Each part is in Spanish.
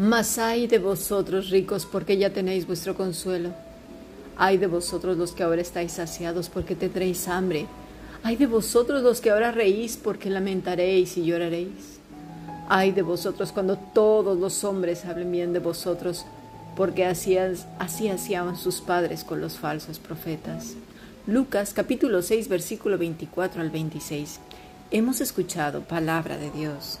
Mas ay de vosotros ricos, porque ya tenéis vuestro consuelo. Ay de vosotros los que ahora estáis saciados, porque tendréis hambre. Ay de vosotros los que ahora reís, porque lamentaréis y lloraréis. Ay de vosotros cuando todos los hombres hablen bien de vosotros, porque así, así hacían sus padres con los falsos profetas. Lucas capítulo 6 versículo 24 al 26. Hemos escuchado palabra de Dios.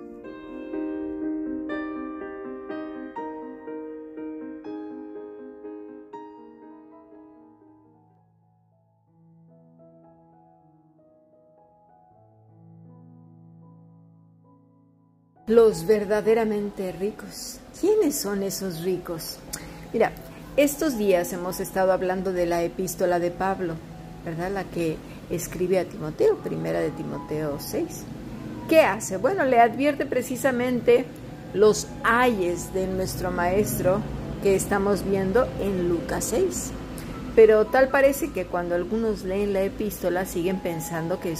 Los verdaderamente ricos. ¿Quiénes son esos ricos? Mira, estos días hemos estado hablando de la epístola de Pablo, ¿verdad? La que escribe a Timoteo, primera de Timoteo 6. ¿Qué hace? Bueno, le advierte precisamente los ayes de nuestro maestro que estamos viendo en Lucas 6. Pero tal parece que cuando algunos leen la epístola siguen pensando que,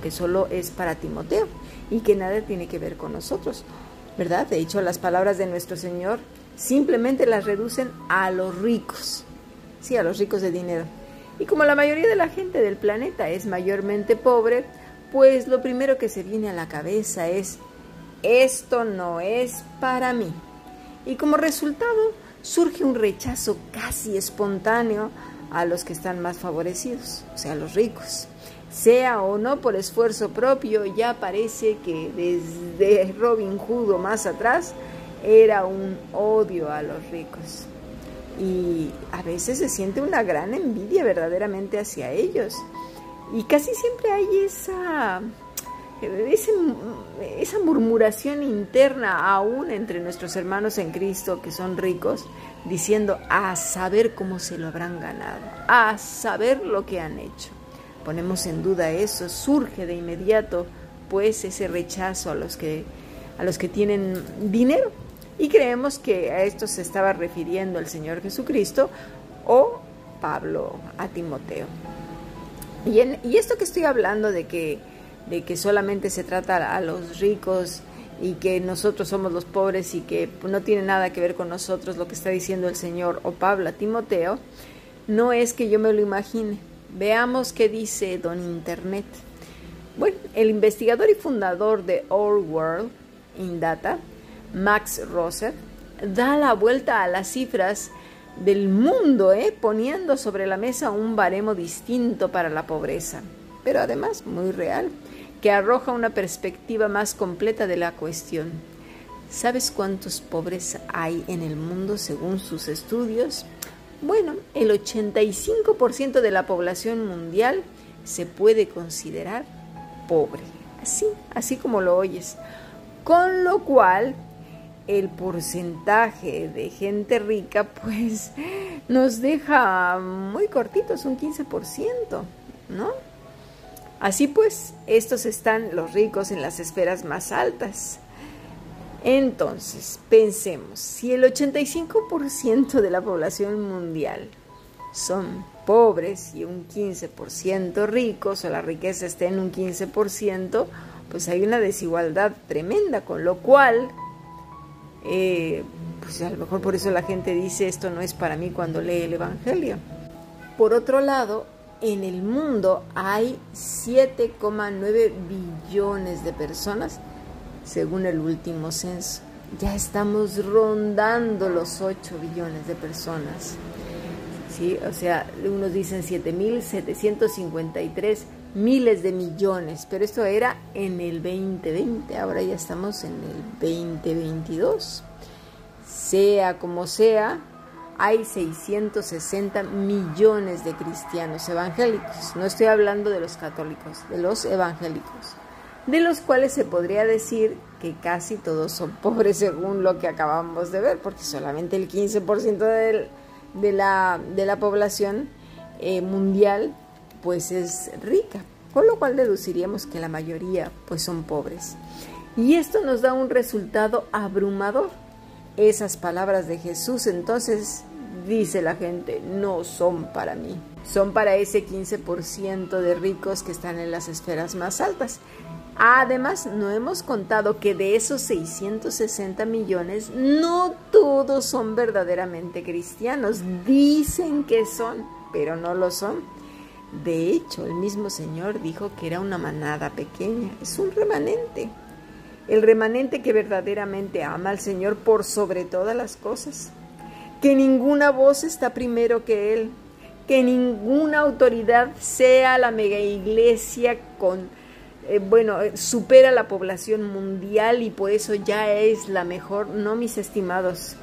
que solo es para Timoteo y que nada tiene que ver con nosotros, ¿verdad? De hecho, las palabras de nuestro Señor simplemente las reducen a los ricos, sí, a los ricos de dinero. Y como la mayoría de la gente del planeta es mayormente pobre, pues lo primero que se viene a la cabeza es, esto no es para mí. Y como resultado surge un rechazo casi espontáneo a los que están más favorecidos, o sea, a los ricos. Sea o no por esfuerzo propio, ya parece que desde Robin Hood o más atrás era un odio a los ricos. Y a veces se siente una gran envidia verdaderamente hacia ellos. Y casi siempre hay esa, esa murmuración interna aún entre nuestros hermanos en Cristo que son ricos, diciendo a saber cómo se lo habrán ganado, a saber lo que han hecho. Ponemos en duda eso, surge de inmediato pues ese rechazo a los que, a los que tienen dinero. Y creemos que a esto se estaba refiriendo el Señor Jesucristo o Pablo a Timoteo. Y, esto que estoy hablando de que, de que solamente se trata a los ricos y que nosotros somos los pobres y que no tiene nada que ver con nosotros lo que está diciendo el Señor o Pablo a Timoteo, no es que yo me lo imagine. Veamos qué dice Don Internet. Bueno, el investigador y fundador de Our World in Data, Max Rosser, da la vuelta a las cifras del mundo, ¿eh? poniendo sobre la mesa un baremo distinto para la pobreza, pero además muy real, que arroja una perspectiva más completa de la cuestión. ¿Sabes cuántos pobres hay en el mundo según sus estudios? Bueno, el 85% de la población mundial se puede considerar pobre, así, así como lo oyes. Con lo cual, el porcentaje de gente rica pues nos deja muy cortitos, un 15%, ¿no? Así pues, estos están los ricos en las esferas más altas. Entonces, pensemos, si el 85% de la población mundial son pobres y un 15% ricos, o la riqueza está en un 15%, pues hay una desigualdad tremenda, con lo cual eh, pues a lo mejor por eso la gente dice esto no es para mí cuando lee el Evangelio. Por otro lado, en el mundo hay 7,9 billones de personas según el último censo. Ya estamos rondando los 8 billones de personas. ¿Sí? O sea, unos dicen 7.753 miles de millones, pero esto era en el 2020, ahora ya estamos en el 2022. Sea como sea, hay 660 millones de cristianos evangélicos. No estoy hablando de los católicos, de los evangélicos, de los cuales se podría decir que casi todos son pobres según lo que acabamos de ver, porque solamente el 15% de, de, la, de la población eh, mundial pues es rica, con lo cual deduciríamos que la mayoría pues son pobres. Y esto nos da un resultado abrumador. Esas palabras de Jesús entonces, dice la gente, no son para mí, son para ese 15% de ricos que están en las esferas más altas. Además, no hemos contado que de esos 660 millones, no todos son verdaderamente cristianos. Dicen que son, pero no lo son. De hecho, el mismo Señor dijo que era una manada pequeña, es un remanente. El remanente que verdaderamente ama al Señor por sobre todas las cosas. Que ninguna voz está primero que Él. Que ninguna autoridad sea la mega iglesia con, eh, bueno, eh, supera la población mundial y por eso ya es la mejor. No, mis estimados,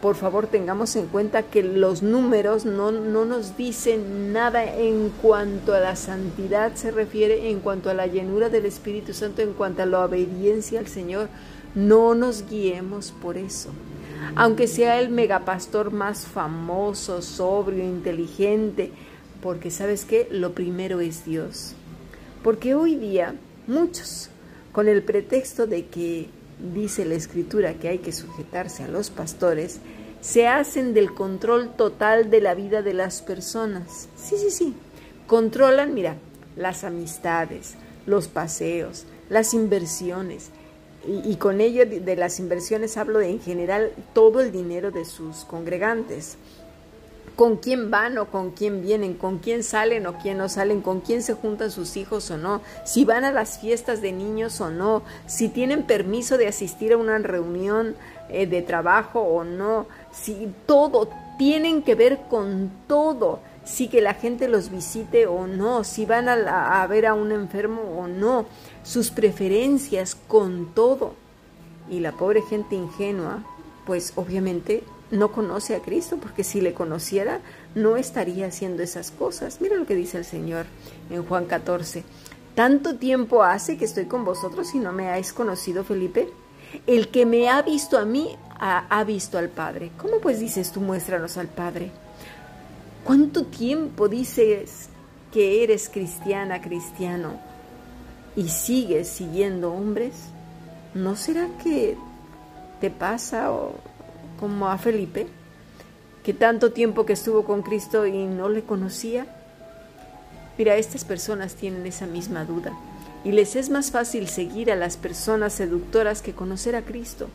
por favor tengamos en cuenta que los números no, nos dicen nada en cuanto a la santidad se refiere, en cuanto a la llenura del Espíritu Santo, en cuanto a la obediencia al Señor. No nos guiemos por eso. Aunque sea el megapastor más famoso, sobrio, inteligente, porque sabes qué, lo primero es Dios. Porque hoy día muchos, con el pretexto de que dice la escritura que hay que sujetarse a los pastores, se hacen del control total de la vida de las personas. Sí, sí, sí. Controlan, mira, las amistades, los paseos, las inversiones. Y, con ello de las inversiones hablo de en general todo el dinero de sus congregantes con quién van o con quién vienen, con quién salen o quién no salen, con quién se juntan sus hijos o no, si van a las fiestas de niños o no, si tienen permiso de asistir a una reunión eh, de trabajo o no, si todo, tienen que ver con todo, si que la gente los visite o no, si van a, a ver a un enfermo o no, sus preferencias con todo. Y la pobre gente ingenua, pues obviamente no conoce a Cristo, porque si le conociera, no estaría haciendo esas cosas. Mira lo que dice el Señor en Juan 14. Tanto tiempo hace que estoy con vosotros y no me habéis conocido, Felipe. El que me ha visto a mí, ha, visto al Padre. ¿Cómo pues dices tú, muéstranos al Padre? ¿Cuánto tiempo dices que eres cristiana, cristiano, y sigues siguiendo hombres? ¿No será que te pasa o como a Felipe, que tanto tiempo que estuvo con Cristo y no le conocía? Mira, estas personas tienen esa misma duda y les es más fácil seguir a las personas seductoras que conocer a Cristo.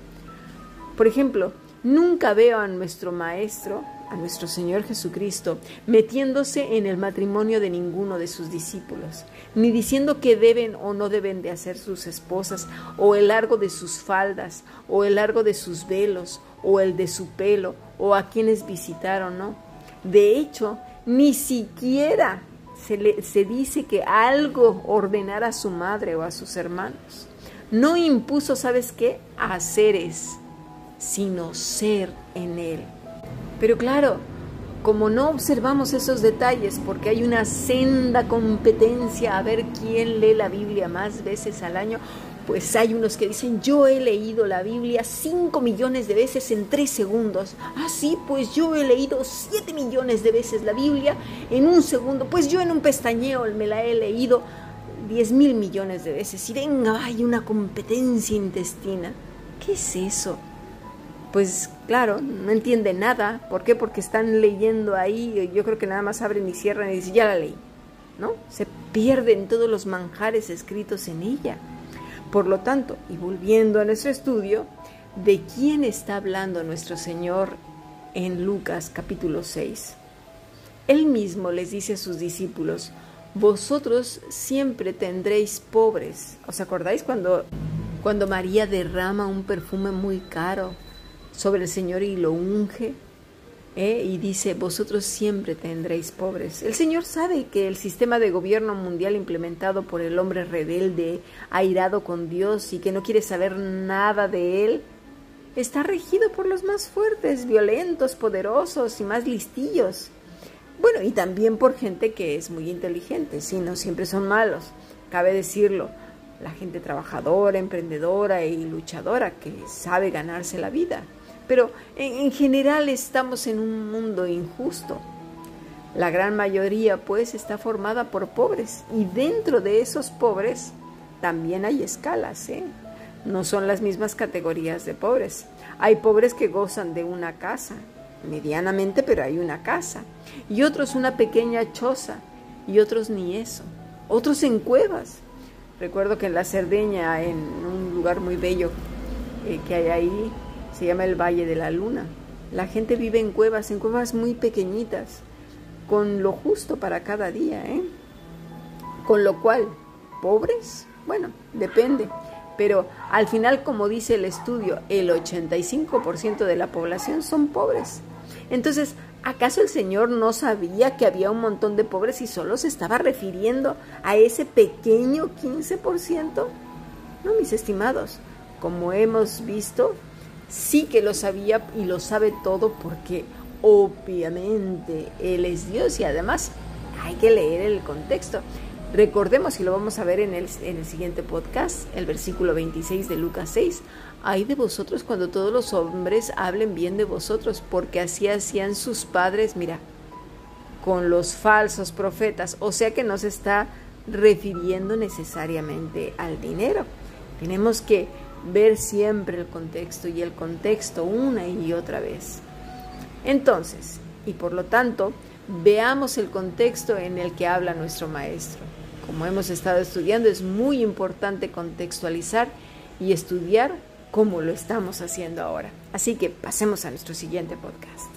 Por ejemplo, nunca veo a nuestro Maestro, a nuestro Señor Jesucristo, metiéndose en el matrimonio de ninguno de sus discípulos, ni diciendo que deben o no deben de hacer sus esposas, o el largo de sus faldas, o el largo de sus velos, o el de su pelo o a quienes visitaron, ¿no? De hecho, ni siquiera se, le, se dice que algo ordenara a su madre o a sus hermanos. No impuso, ¿sabes qué? Haceres, sino ser en él. Pero claro, como no observamos esos detalles, porque hay una senda competencia a ver quién lee la Biblia más veces al año, pues hay unos que dicen, yo he leído la Biblia 5 millones de veces en 3 segundos. Ah, sí, pues yo he leído 7 millones de veces la Biblia en un segundo. Pues yo en un pestañeo me la he leído 10 mil millones de veces. Y venga, hay una competencia intestina. ¿Qué es eso? Pues claro, no entiende nada. ¿Por qué? Porque están leyendo ahí. Yo creo que nada más abren y cierran y dicen, ya la leí. ¿No? Se pierden todos los manjares escritos en ella. Por lo tanto, y volviendo a nuestro estudio, ¿de quién está hablando nuestro Señor en Lucas capítulo 6? Él mismo les dice a sus discípulos, vosotros siempre tendréis pobres. ¿Os acordáis cuando, cuando María derrama un perfume muy caro sobre el Señor y lo unge? ¿Eh? y dice, vosotros siempre tendréis pobres. El Señor sabe que el sistema de gobierno mundial implementado por el hombre rebelde, airado con Dios y que no quiere saber nada de Él, está regido por los más fuertes, violentos, poderosos y más listillos. Bueno, y también por gente que es muy inteligente, si no siempre son malos, cabe decirlo, la gente trabajadora, emprendedora y luchadora que sabe ganarse la vida. Pero en, general estamos en un mundo injusto. La gran mayoría pues está formada por pobres y dentro de esos pobres también hay escalas, ¿eh? No son las mismas categorías de pobres. Hay pobres que gozan de una casa, medianamente, pero hay una casa. Y otros una pequeña choza y otros ni eso. Otros en cuevas. Recuerdo que en la Cerdeña, en un lugar muy bello eh, que hay ahí, se llama el Valle de la Luna. La gente vive en cuevas, en cuevas muy pequeñitas, con lo justo para cada día, ¿eh? Con lo cual, pobres, bueno, depende. Pero al final, como dice el estudio, el 85% de la población son pobres. Entonces, ¿acaso el Señor no sabía que había un montón de pobres y solo se estaba refiriendo a ese pequeño 15%? No, mis estimados, como hemos visto, sí que lo sabía y lo sabe todo porque obviamente Él es Dios y además hay que leer el contexto. Recordemos, y lo vamos a ver en el, en el siguiente podcast, el versículo 26 de Lucas 6, hay de vosotros cuando todos los hombres hablen bien de vosotros, porque así hacían sus padres, mira, con los falsos profetas, o sea que no se está refiriendo necesariamente al dinero. Tenemos que ver siempre el contexto y el contexto una y otra vez. Entonces, y por lo tanto, veamos el contexto en el que habla nuestro maestro. Como hemos estado estudiando, es muy importante contextualizar y estudiar como lo estamos haciendo ahora. Así que pasemos a nuestro siguiente podcast.